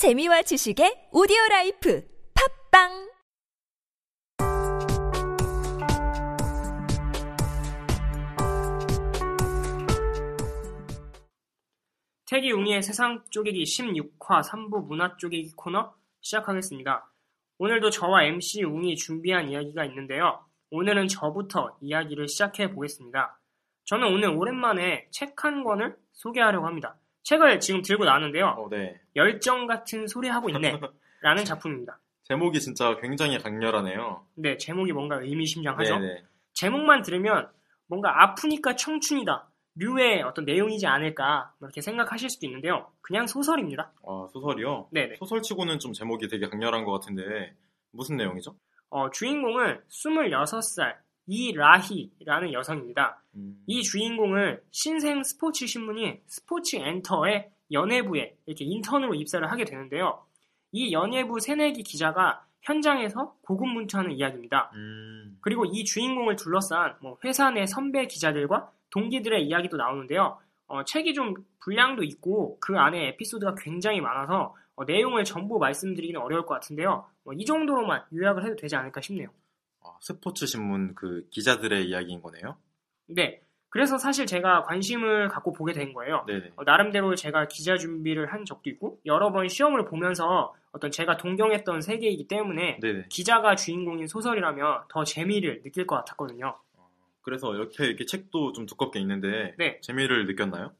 재미와 지식의 오디오 라이프 팟빵 택이 웅이의 세상 쪼개기 16화 3부 문화 쪼개기 코너 시작하겠습니다. 오늘도 저와 MC 웅이 준비한 이야기가 있는데요. 오늘은 저부터 이야기를 시작해 보겠습니다. 저는 오늘 오랜만에 책 한 권을 소개하려고 합니다. 책을 지금 들고 나왔는데요. 어, 네. 열정 같은 소리 하고 있네. 라는 작품입니다. 제목이 진짜 굉장히 강렬하네요. 네, 제목이 뭔가 의미심장하죠? 네네. 제목만 들으면 뭔가 아프니까 청춘이다. 류의 어떤 내용이지 않을까 뭐 이렇게 생각하실 수도 있는데요. 그냥 소설입니다. 아, 소설이요? 네네. 소설치고는 좀 제목이 되게 강렬한 것 같은데 무슨 내용이죠? 어, 주인공은 26살 이라희라는 여성입니다. 음, 이 주인공을 신생 스포츠 신문인 스포츠 엔터의 연예부에 이렇게 인턴으로 입사를 하게 되는데요. 이 연예부 새내기 기자가 현장에서 고군분투하는 이야기입니다. 음, 그리고 이 주인공을 둘러싼 뭐 회사 내 선배 기자들과 동기들의 이야기도 나오는데요. 어, 책이 좀 분량도 있고 그 안에 에피소드가 굉장히 많아서 어, 내용을 전부 말씀드리기는 어려울 것 같은데요. 뭐이 정도로만 요약을 해도 되지 않을까 싶네요. 아, 스포츠 신문 그 기자들의 이야기인 거네요? 네. 그래서 사실 제가 관심을 갖고 보게 된 거예요. 어, 나름대로 제가 기자 준비를 한 적도 있고 여러 번 시험을 보면서 어떤 제가 동경했던 세계이기 때문에 네네. 기자가 주인공인 소설이라면 더 재미를 느낄 것 같았거든요. 그래서 이렇게, 이렇게 책도 좀 두껍게 있는데 네. 재미를 느꼈나요?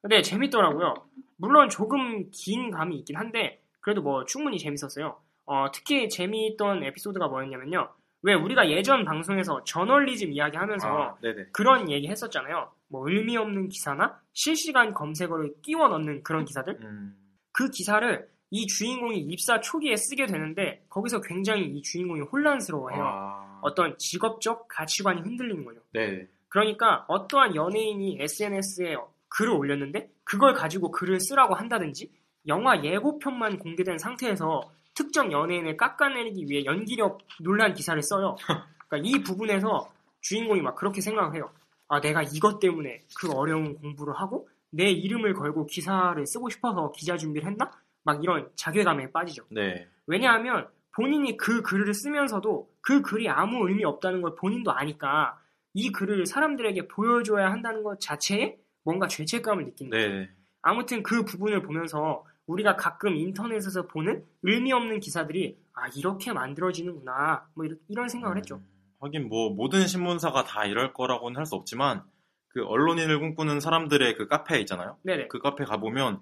근데 재밌더라고요. 물론 조금 긴 감이 있긴 한데 그래도 뭐 충분히 재밌었어요. 어, 특히 재미있던 에피소드가 뭐였냐면요. 왜 우리가 예전 방송에서 저널리즘 이야기하면서 아. 그런 얘기 했었잖아요. 뭐 의미 없는 기사나 실시간 검색어를 끼워 넣는 그런 기사들. 음, 그 기사를 이 주인공이 입사 초기에 쓰게 되는데 거기서 굉장히 이 주인공이 혼란스러워해요. 아, 어떤 직업적 가치관이 흔들리는 거죠. 네. 그러니까 어떠한 연예인이 SNS에 글을 올렸는데 그걸 가지고 글을 쓰라고 한다든지 영화 예고편만 공개된 상태에서 특정 연예인을 깎아내리기 위해 연기력 논란 기사를 써요. 그러니까 이 부분에서 주인공이 막 그렇게 생각을 해요. 아, 내가 이것 때문에 그 어려운 공부를 하고 내 이름을 걸고 기사를 쓰고 싶어서 기자 준비를 했나? 막 이런 자괴감에 빠지죠. 네. 왜냐하면 본인이 그 글을 쓰면서도 그 글이 아무 의미 없다는 걸 본인도 아니까 이 글을 사람들에게 보여줘야 한다는 것 자체에 뭔가 죄책감을 느낀다. 네. 아무튼 그 부분을 보면서 우리가 가끔 인터넷에서 보는 의미 없는 기사들이 아 이렇게 만들어지는구나 뭐 이런, 이런 생각을 했죠. 음, 하긴 뭐 모든 신문사가 다 이럴 거라고는 할 수 없지만 그 언론인을 꿈꾸는 사람들의 그 카페 있잖아요. 네네. 그 카페 가 보면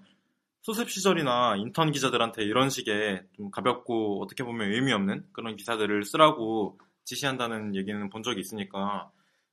수습 시절이나 인턴 기자들한테 이런 식의 좀 가볍고 어떻게 보면 의미 없는 그런 기사들을 쓰라고 지시한다는 얘기는 본 적이 있으니까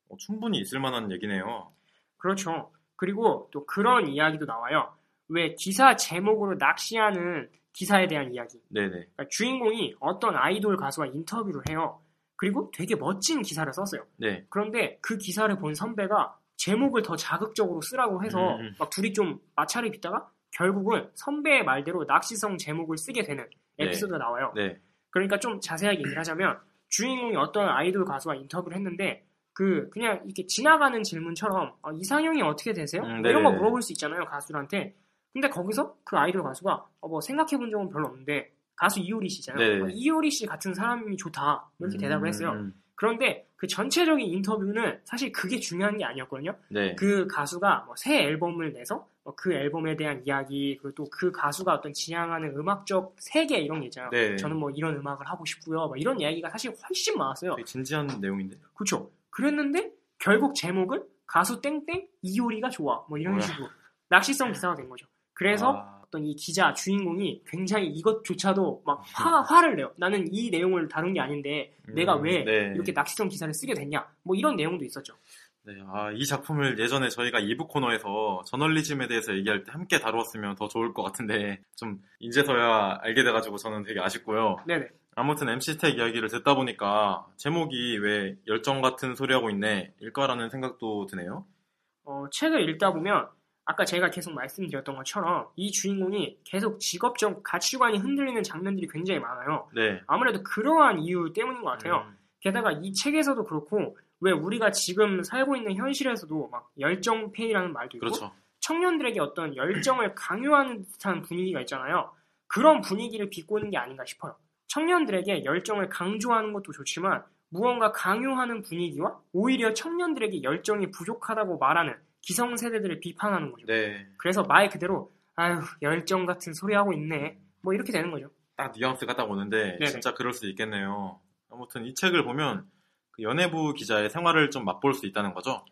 어, 충분히 있을 만한 얘기네요. 그렇죠. 그리고 또 그런 이야기도 나와요. 왜 기사 제목으로 낚시하는 기사에 대한 이야기. 네네. 그러니까 주인공이 어떤 아이돌 가수와 인터뷰를 해요. 그리고 되게 멋진 기사를 썼어요. 네. 그런데 그 기사를 본 선배가 제목을 더 자극적으로 쓰라고 해서 음. 막 둘이 좀 마찰이 빗다가 결국은 선배의 말대로 낚시성 제목을 쓰게 되는 네. 에피소드가 나와요. 네. 그러니까 좀 자세하게 얘기를 하자면 주인공이 어떤 아이돌 가수와 인터뷰를 했는데 그 그냥 이렇게 지나가는 질문처럼 아, 이상형이 어떻게 되세요? 음, 뭐 이런 거 네네네. 물어볼 수 있잖아요 가수들한테. 근데 거기서 그 아이돌 가수가 어, 뭐 생각해 본 적은 별로 없는데 가수 이효리 씨잖아요. 네네네. 어, 이효리 씨 같은 사람이 좋다 이렇게 대답을 했어요. 음, 그런데 그 전체적인 인터뷰는 사실 그게 중요한 게 아니었거든요. 네. 그 가수가 뭐 새 앨범을 내서 뭐 그 앨범에 대한 이야기 그리고 또 그 가수가 어떤 지향하는 음악적 세계 이런 게 있잖아요. 네. 저는 뭐 이런 음악을 하고 싶고요. 뭐 이런 이야기가 사실 훨씬 많았어요. 진지한 내용인데. 그렇죠. 그랬는데 결국 제목은 가수 땡땡 이효리가 좋아 뭐 이런. 식으로 낚시성 기사가 된 거죠. 그래서 아, 어떤 이 기자 주인공이 굉장히 이것조차도 막 화, 화를 내요. 나는 이 내용을 다룬 게 아닌데 내가 음, 왜 네. 이렇게 낚시성 기사를 쓰게 됐냐 뭐 이런 내용도 있었죠. 네. 아, 이 작품을 예전에 저희가 2부 코너에서 저널리즘에 대해서 얘기할 때 함께 다루었으면 더 좋을 것 같은데 좀 이제서야 알게 돼가지고 저는 되게 아쉽고요. 네네. 아무튼 MC스택 이야기를 듣다 보니까 제목이 왜 열정 같은 소리 하고 있네 일까라는 생각도 드네요. 어, 책을 읽다 보면 아까 제가 계속 말씀드렸던 것처럼 이 주인공이 계속 직업적 가치관이 흔들리는 장면들이 굉장히 많아요. 네. 아무래도 그러한 이유 때문인 것 같아요. 음, 게다가 이 책에서도 그렇고 왜 우리가 지금 살고 있는 현실에서도 막 열정페이라는 말도 있고 그렇죠. 청년들에게 어떤 열정을 강요하는 듯한 분위기가 있잖아요. 그런 분위기를 비꼬는 게 아닌가 싶어요. 청년들에게 열정을 강조하는 것도 좋지만 무언가 강요하는 분위기와 오히려 청년들에게 열정이 부족하다고 말하는 기성 세대들을 비판하는 거죠. 네. 그래서 말 그대로 아유 열정 같은 소리 하고 있네. 뭐 이렇게 되는 거죠. 딱 뉘앙스가 딱 오는데 네네. 진짜 그럴 수 있겠네요. 아무튼 이 책을 보면 그 연예부 기자의 생활을 좀 맛볼 수 있다는 거죠.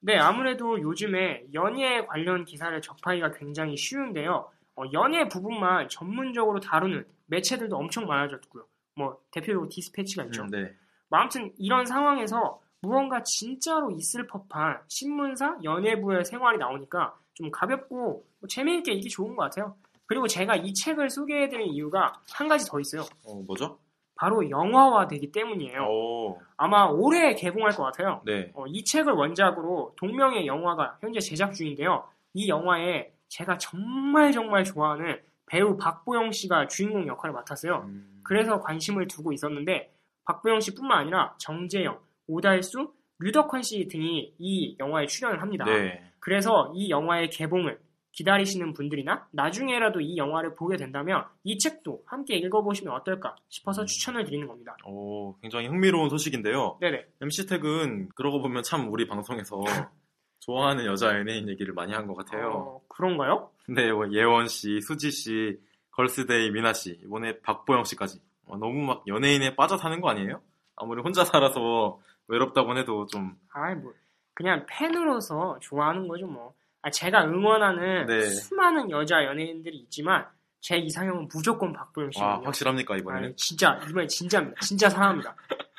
네, 아무래도 요즘에 연예 관련 기사를 접하기가 굉장히 쉬운데요. 어, 연예 부분만 전문적으로 다루는 매체들도 엄청 많아졌고요. 뭐 대표적으로 디스패치가 있죠. 음, 네. 뭐 아무튼 이런 상황에서 무언가 진짜로 있을 법한 신문사, 연예부의 생활이 나오니까 좀 가볍고 뭐 재미있게 읽기 좋은 것 같아요. 그리고 제가 이 책을 소개해드린 이유가 한 가지 더 있어요. 어, 뭐죠? 바로 영화화 되기 때문이에요. 오, 아마 올해 개봉할 것 같아요. 네. 어, 이 책을 원작으로 동명의 영화가 현재 제작 중인데요. 이 영화에 제가 정말 정말 좋아하는 배우 박보영 씨가 주인공 역할을 맡았어요. 음, 그래서 관심을 두고 있었는데 박보영 씨뿐만 아니라 정재영, 오달수, 류덕환 씨 등이 이 영화에 출연을 합니다. 네. 그래서 이 영화의 개봉을 기다리시는 분들이나 나중에라도 이 영화를 보게 된다면 이 책도 함께 읽어보시면 어떨까 싶어서 추천을 드리는 겁니다. 오, 굉장히 흥미로운 소식인데요. 네네. MC택은 그러고 보면 참 우리 방송에서 좋아하는 여자 연예인 얘기를 많이 한 것 같아요. 어, 그런가요? 네, 뭐 예원 씨, 수지 씨, 걸스데이 미나 씨, 이번에 박보영 씨까지. 어, 너무 막 연예인에 빠져 사는 거 아니에요? 아무리 혼자 살아서 외롭다고 해도 좀, 아이 뭐 그냥 팬으로서 좋아하는 거죠 뭐. 아, 제가 응원하는 네. 수많은 여자 연예인들이 있지만 제 이상형은 무조건 박보영 와, 씨거든요. 확실합니까, 아니, 이번에는? 진짜 이번에 진짜입니다. 진짜 사랑합니다.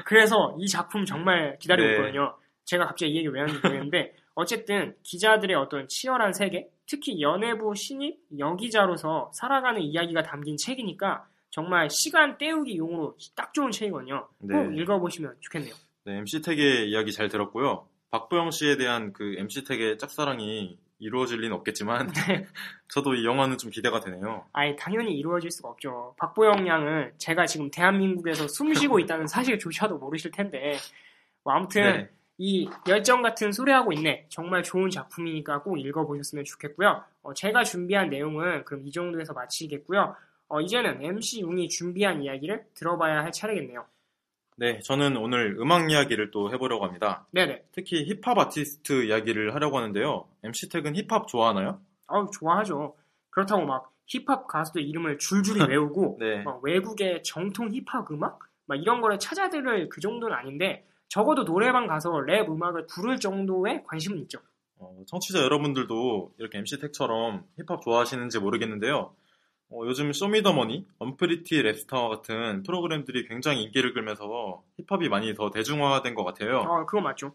그래서 이 작품 정말 기다리고 네. 있거든요. 제가 갑자기 이 얘기 왜 하는지 모르겠는데 어쨌든 기자들의 어떤 치열한 세계, 특히 연예부 신입 여기자로서 살아가는 이야기가 담긴 책이니까 정말 시간 때우기 용으로 딱 좋은 책이거든요. 네. 꼭 읽어보시면 좋겠네요. 네, MC택의 이야기 잘 들었고요. 박보영 씨에 대한 그 MC택의 짝사랑이 이루어질 리는 없겠지만, 네. 저도 이 영화는 좀 기대가 되네요. 아예 당연히 이루어질 수가 없죠. 박보영 양은 제가 지금 대한민국에서 숨 쉬고 있다는 사실조차도 모르실 텐데 뭐 아무튼 네. 이 열정 같은 소리하고 있네 정말 좋은 작품이니까 꼭 읽어보셨으면 좋겠고요. 어, 제가 준비한 내용은 그럼 이 정도에서 마치겠고요. 어, 이제는 MC 웅이 준비한 이야기를 들어봐야 할 차례겠네요. 네, 저는 오늘 음악 이야기를 또 해보려고 합니다. 네네. 특히 힙합 아티스트 이야기를 하려고 하는데요. MC택은 힙합 좋아하나요? 아우 좋아하죠. 그렇다고 막 힙합 가수들 이름을 줄줄이 외우고 네. 막 외국의 정통 힙합 음악 막 이런 거를 찾아 들을 그 정도는 아닌데 적어도 노래방 가서 랩 음악을 부를 정도의 관심은 있죠. 어, 청취자 여러분들도 이렇게 MC택처럼 힙합 좋아하시는지 모르겠는데요. 어, 요즘 쇼미더머니, 언프리티 랩스타와 같은 프로그램들이 굉장히 인기를 끌면서 힙합이 많이 더 대중화된 것 같아요. 아 그거 맞죠.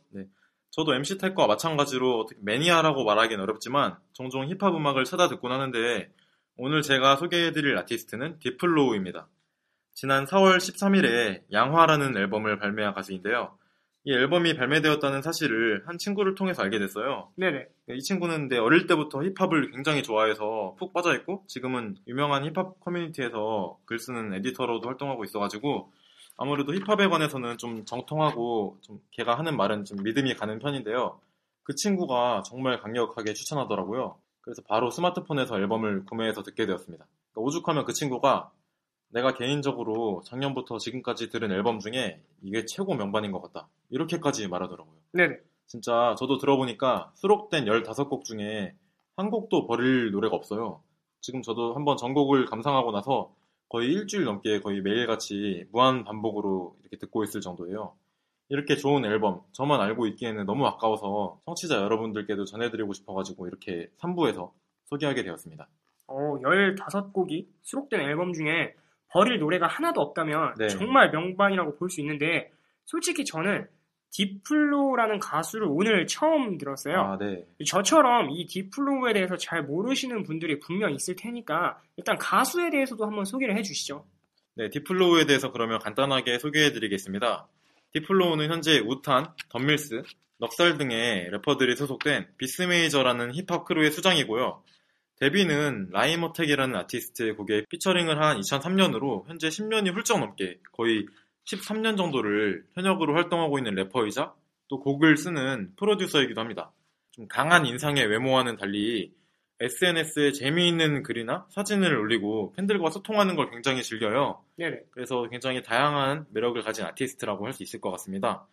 저도 MC택과 마찬가지로 어떻게 매니아라고 말하기는 어렵지만 종종 힙합 음악을 찾아 듣곤 하는데 오늘 제가 소개해드릴 아티스트는 딥플로우입니다. 지난 4월 13일에 양화라는 앨범을 발매한 가수인데요. 이 앨범이 발매되었다는 사실을 한 친구를 통해서 알게 됐어요. 네네. 이 친구는 근데 어릴 때부터 힙합을 굉장히 좋아해서 푹 빠져있고 지금은 유명한 힙합 커뮤니티에서 글 쓰는 에디터로도 활동하고 있어가지고 아무래도 힙합에 관해서는 좀 정통하고 좀 걔가 하는 말은 좀 믿음이 가는 편인데요. 그 친구가 정말 강력하게 추천하더라고요. 그래서 바로 스마트폰에서 앨범을 구매해서 듣게 되었습니다. 그러니까 오죽하면 그 친구가 내가 개인적으로 작년부터 지금까지 들은 앨범 중에 이게 최고 명반인 것 같다. 이렇게까지 말하더라고요. 네네. 진짜 저도 들어보니까 수록된 15곡 중에 한 곡도 버릴 노래가 없어요. 지금 저도 한번 전곡을 감상하고 나서 거의 일주일 넘게 거의 매일같이 무한 반복으로 이렇게 듣고 있을 정도예요. 이렇게 좋은 앨범, 저만 알고 있기에는 너무 아까워서 청취자 여러분들께도 전해드리고 싶어가지고 이렇게 3부에서 소개하게 되었습니다. 어 15곡이 수록된 앨범 중에 버릴 노래가 하나도 없다면 네. 정말 명반이라고 볼 수 있는데 솔직히 저는 디플로라는 가수를 오늘 처음 들었어요. 아, 네. 저처럼 이 디플로에 대해서 잘 모르시는 분들이 분명 있을 테니까 일단 가수에 대해서도 한번 소개를 해주시죠. 네, 딥플로우에 대해서 그러면 간단하게 소개해드리겠습니다. 딥플로우는 현재 우탄, 던밀스, 넉살 등의 래퍼들이 소속된 비스메이저라는 힙합 크루의 수장이고요. 데뷔는 라임어택이라는 아티스트의 곡에 피처링을 한 2003년으로 현재 10년이 훌쩍 넘게 거의 13년 정도를 현역으로 활동하고 있는 래퍼이자 또 곡을 쓰는 프로듀서이기도 합니다. 좀 강한 인상의 외모와는 달리 SNS에 재미있는 글이나 사진을 올리고 팬들과 소통하는 걸 굉장히 즐겨요. 네네. 그래서 굉장히 다양한 매력을 가진 아티스트라고 할 수 있을 것 같습니다.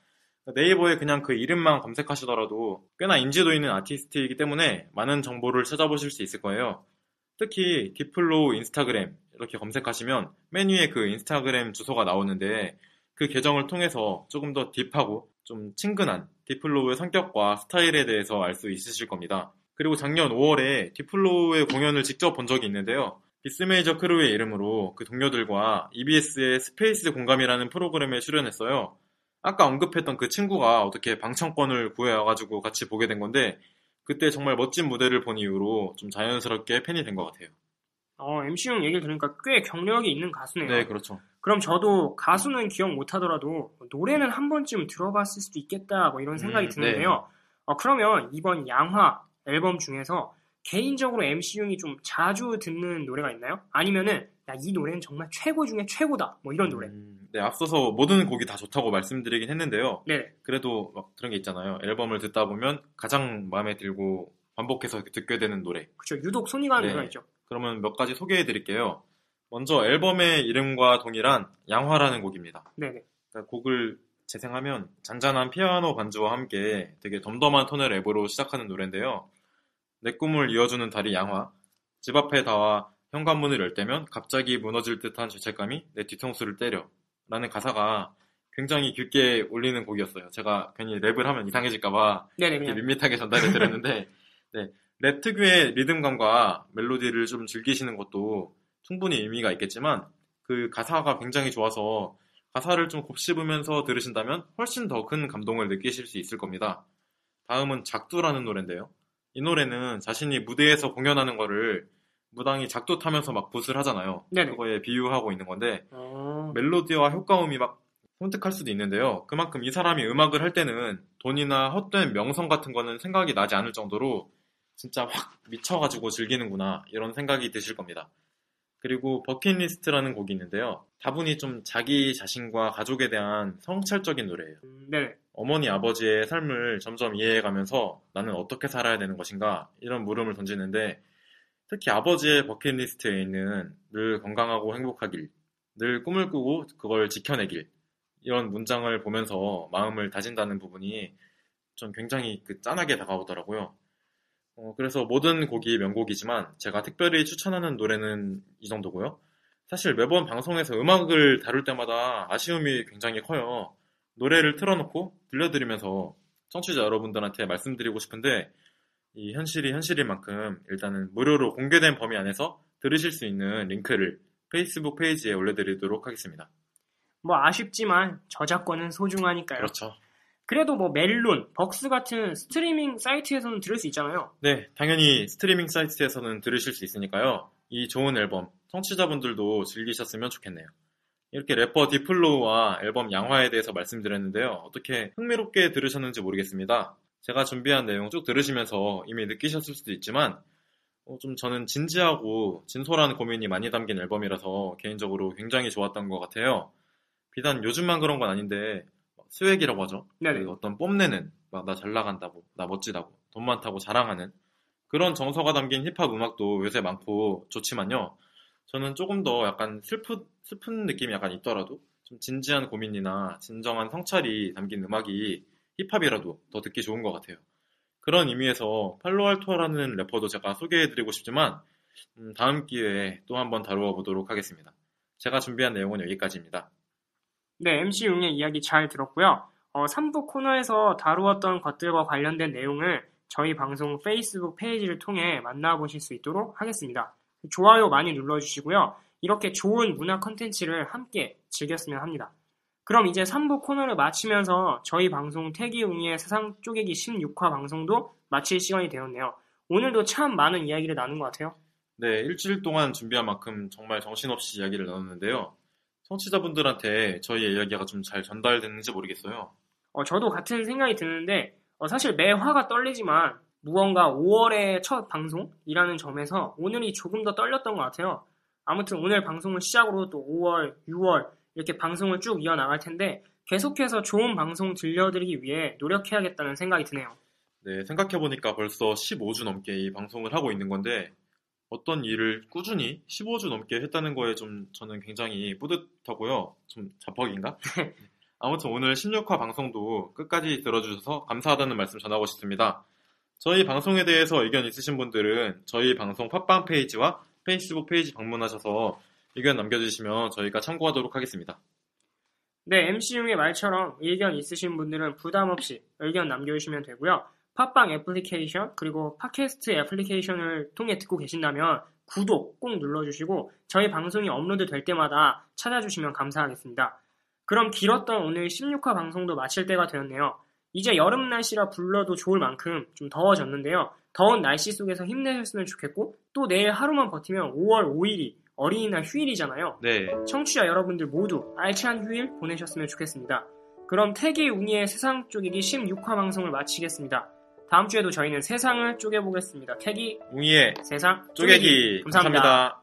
네이버에 그냥 그 이름만 검색하시더라도 꽤나 인지도 있는 아티스트이기 때문에 많은 정보를 찾아보실 수 있을 거예요. 특히 딥플로우 인스타그램 이렇게 검색하시면 맨 위에 그 인스타그램 주소가 나오는데 그 계정을 통해서 조금 더 deep하고 좀 친근한 딥플로우의 성격과 스타일에 대해서 알 수 있으실 겁니다. 그리고 작년 5월에 딥플로우의 공연을 직접 본 적이 있는데요. 비스메이저 크루의 이름으로 그 동료들과 EBS의 스페이스 공감이라는 프로그램에 출연했어요. 아까 언급했던 그 친구가 어떻게 방청권을 구해와가지고 같이 보게 된 건데 그때 정말 멋진 무대를 본 이후로 좀 자연스럽게 팬이 된 것 같아요. 어, MC용 얘기를 들으니까 꽤 경력이 있는 가수네요. 네, 그렇죠. 그럼 저도 가수는 기억 못하더라도 노래는 한 번쯤 들어봤을 수도 있겠다 뭐 이런 생각이 음, 드는데요. 어, 그러면 이번 양화 앨범 중에서 개인적으로 MC용이 좀 자주 듣는 노래가 있나요? 아니면은 야, 이 노래는 정말 최고 중에 최고다 뭐 이런 노래. 음, 네, 앞서서 모든 곡이 다 좋다고 말씀드리긴 했는데요. 네. 그래도 막 그런 게 있잖아요. 앨범을 듣다 보면 가장 마음에 들고 반복해서 듣게 되는 노래. 그쵸. 유독 손이 가는 네. 노래가 있죠. 그러면 몇 가지 소개해 드릴게요. 먼저 앨범의 이름과 동일한 양화라는 곡입니다. 네네. 그러니까 곡을 재생하면 잔잔한 피아노 반주와 함께 되게 덤덤한 톤의 랩으로 시작하는 노래인데요. 내 꿈을 이어주는 달이 양화. 집 앞에 닿아 현관문을 열 때면 갑자기 무너질 듯한 죄책감이 내 뒤통수를 때려. 라는 가사가 굉장히 깊게 울리는 곡이었어요. 제가 괜히 랩을 하면 이상해질까봐. 이렇게 그냥. 밋밋하게 전달해 드렸는데, 네. 랩 특유의 리듬감과 멜로디를 좀 즐기시는 것도 충분히 의미가 있겠지만, 그 가사가 굉장히 좋아서 가사를 좀 곱씹으면서 들으신다면 훨씬 더 큰 감동을 느끼실 수 있을 겁니다. 다음은 작두라는 노래인데요. 이 노래는 자신이 무대에서 공연하는 거를 무당이 작두 타면서 막 붓을 하잖아요. 네네. 그거에 비유하고 있는 건데, 어, 멜로디와 효과음이 막 선택할 수도 있는데요. 그만큼 이 사람이 음악을 할 때는 돈이나 헛된 명성 같은 거는 생각이 나지 않을 정도로 진짜 확 미쳐가지고 즐기는구나 이런 생각이 드실 겁니다. 그리고 버킷리스트라는 곡이 있는데요. 다분히 좀 자기 자신과 가족에 대한 성찰적인 노래예요. 음, 네네. 어머니 아버지의 삶을 점점 이해해가면서 나는 어떻게 살아야 되는 것인가 이런 물음을 던지는데 특히 아버지의 버킷리스트에 있는 늘 건강하고 행복하길 늘 꿈을 꾸고 그걸 지켜내길 이런 문장을 보면서 마음을 다진다는 부분이 좀 굉장히 그 짠하게 다가오더라고요. 어, 그래서 모든 곡이 명곡이지만 제가 특별히 추천하는 노래는 이 정도고요. 사실 매번 방송에서 음악을 다룰 때마다 아쉬움이 굉장히 커요. 노래를 틀어놓고 들려드리면서 청취자 여러분들한테 말씀드리고 싶은데 이 현실이 현실인 만큼 일단은 무료로 공개된 범위 안에서 들으실 수 있는 링크를 페이스북 페이지에 올려드리도록 하겠습니다. 뭐 아쉽지만 저작권은 소중하니까요. 그렇죠. 그래도 뭐 멜론, 벅스 같은 스트리밍 사이트에서는 들을 수 있잖아요. 네, 당연히 스트리밍 사이트에서는 들으실 수 있으니까요. 이 좋은 앨범 청취자분들도 즐기셨으면 좋겠네요. 이렇게 래퍼 딥플로우와 앨범 양화에 대해서 말씀드렸는데요. 어떻게 흥미롭게 들으셨는지 모르겠습니다. 제가 준비한 내용 쭉 들으시면서 이미 느끼셨을 수도 있지만 어, 좀 저는 진지하고 진솔한 고민이 많이 담긴 앨범이라서 개인적으로 굉장히 좋았던 것 같아요. 비단 요즘만 그런 건 아닌데 swag이라고 하죠. 네네. 그 어떤 뽐내는 막 나 잘 나간다고 나 멋지다고 돈 많다고 자랑하는 그런 정서가 담긴 힙합 음악도 요새 많고 좋지만요. 저는 조금 더 약간 슬프, 슬픈 느낌이 약간 있더라도 좀 진지한 고민이나 진정한 성찰이 담긴 음악이 힙합이라도 더 듣기 좋은 것 같아요. 그런 의미에서 팔로알토라는 래퍼도 제가 소개해드리고 싶지만 음, 다음 기회에 또 한번 다루어 보도록 하겠습니다. 제가 준비한 내용은 여기까지입니다. 네, MC 용의 이야기 잘 들었고요. 어, 3부 코너에서 다루었던 것들과 관련된 내용을 저희 방송 페이스북 페이지를 통해 만나보실 수 있도록 하겠습니다. 좋아요 많이 눌러주시고요. 이렇게 좋은 문화 컨텐츠를 함께 즐겼으면 합니다. 그럼 이제 3부 코너를 마치면서 저희 방송 태기웅의 세상 쪼개기 16화 방송도 마칠 시간이 되었네요. 오늘도 참 많은 이야기를 나눈 것 같아요. 네, 일주일 동안 준비한 만큼 정말 정신없이 이야기를 나눴는데요. 청취자분들한테 저희의 이야기가 좀 잘 전달됐는지 모르겠어요. 어, 저도 같은 생각이 드는데 어, 사실 매 화가 떨리지만 무언가 5월의 첫 방송이라는 점에서 오늘이 조금 더 떨렸던 것 같아요. 아무튼 오늘 방송을 시작으로 또 5월, 6월 이렇게 방송을 쭉 이어나갈 텐데 계속해서 좋은 방송 들려드리기 위해 노력해야겠다는 생각이 드네요. 네, 생각해보니까 벌써 15주 넘게 이 방송을 하고 있는 건데, 어떤 일을 꾸준히 15주 넘게 했다는 거에 좀 저는 굉장히 뿌듯하고요. 좀 자뻑인가? 네. 아무튼 오늘 16화 방송도 끝까지 들어주셔서 감사하다는 말씀 전하고 싶습니다. 저희 방송에 대해서 의견 있으신 분들은 저희 방송 팟빵 페이지와 페이스북 페이지 방문하셔서 의견 남겨주시면 저희가 참고하도록 하겠습니다. 네, MC웅의 말처럼 의견 있으신 분들은 부담 없이 의견 남겨주시면 되고요. 팟빵 애플리케이션 그리고 팟캐스트 애플리케이션을 통해 듣고 계신다면 구독 꼭 눌러주시고 저희 방송이 업로드 될 때마다 찾아주시면 감사하겠습니다. 그럼 길었던 오늘 16화 방송도 마칠 때가 되었네요. 이제 여름 날씨라 불러도 좋을 만큼 좀 더워졌는데요. 더운 날씨 속에서 힘내셨으면 좋겠고 또 내일 하루만 버티면 5월 5일이 어린이날 휴일이잖아요. 네, 청취자 여러분들 모두 알찬 휴일 보내셨으면 좋겠습니다. 그럼 태기 웅이의 세상 쪼개기 16화 방송을 마치겠습니다. 다음 주에도 저희는 세상을 쪼개보겠습니다. 태기 웅이의 세상 쪼개기 감사합니다. 감사합니다.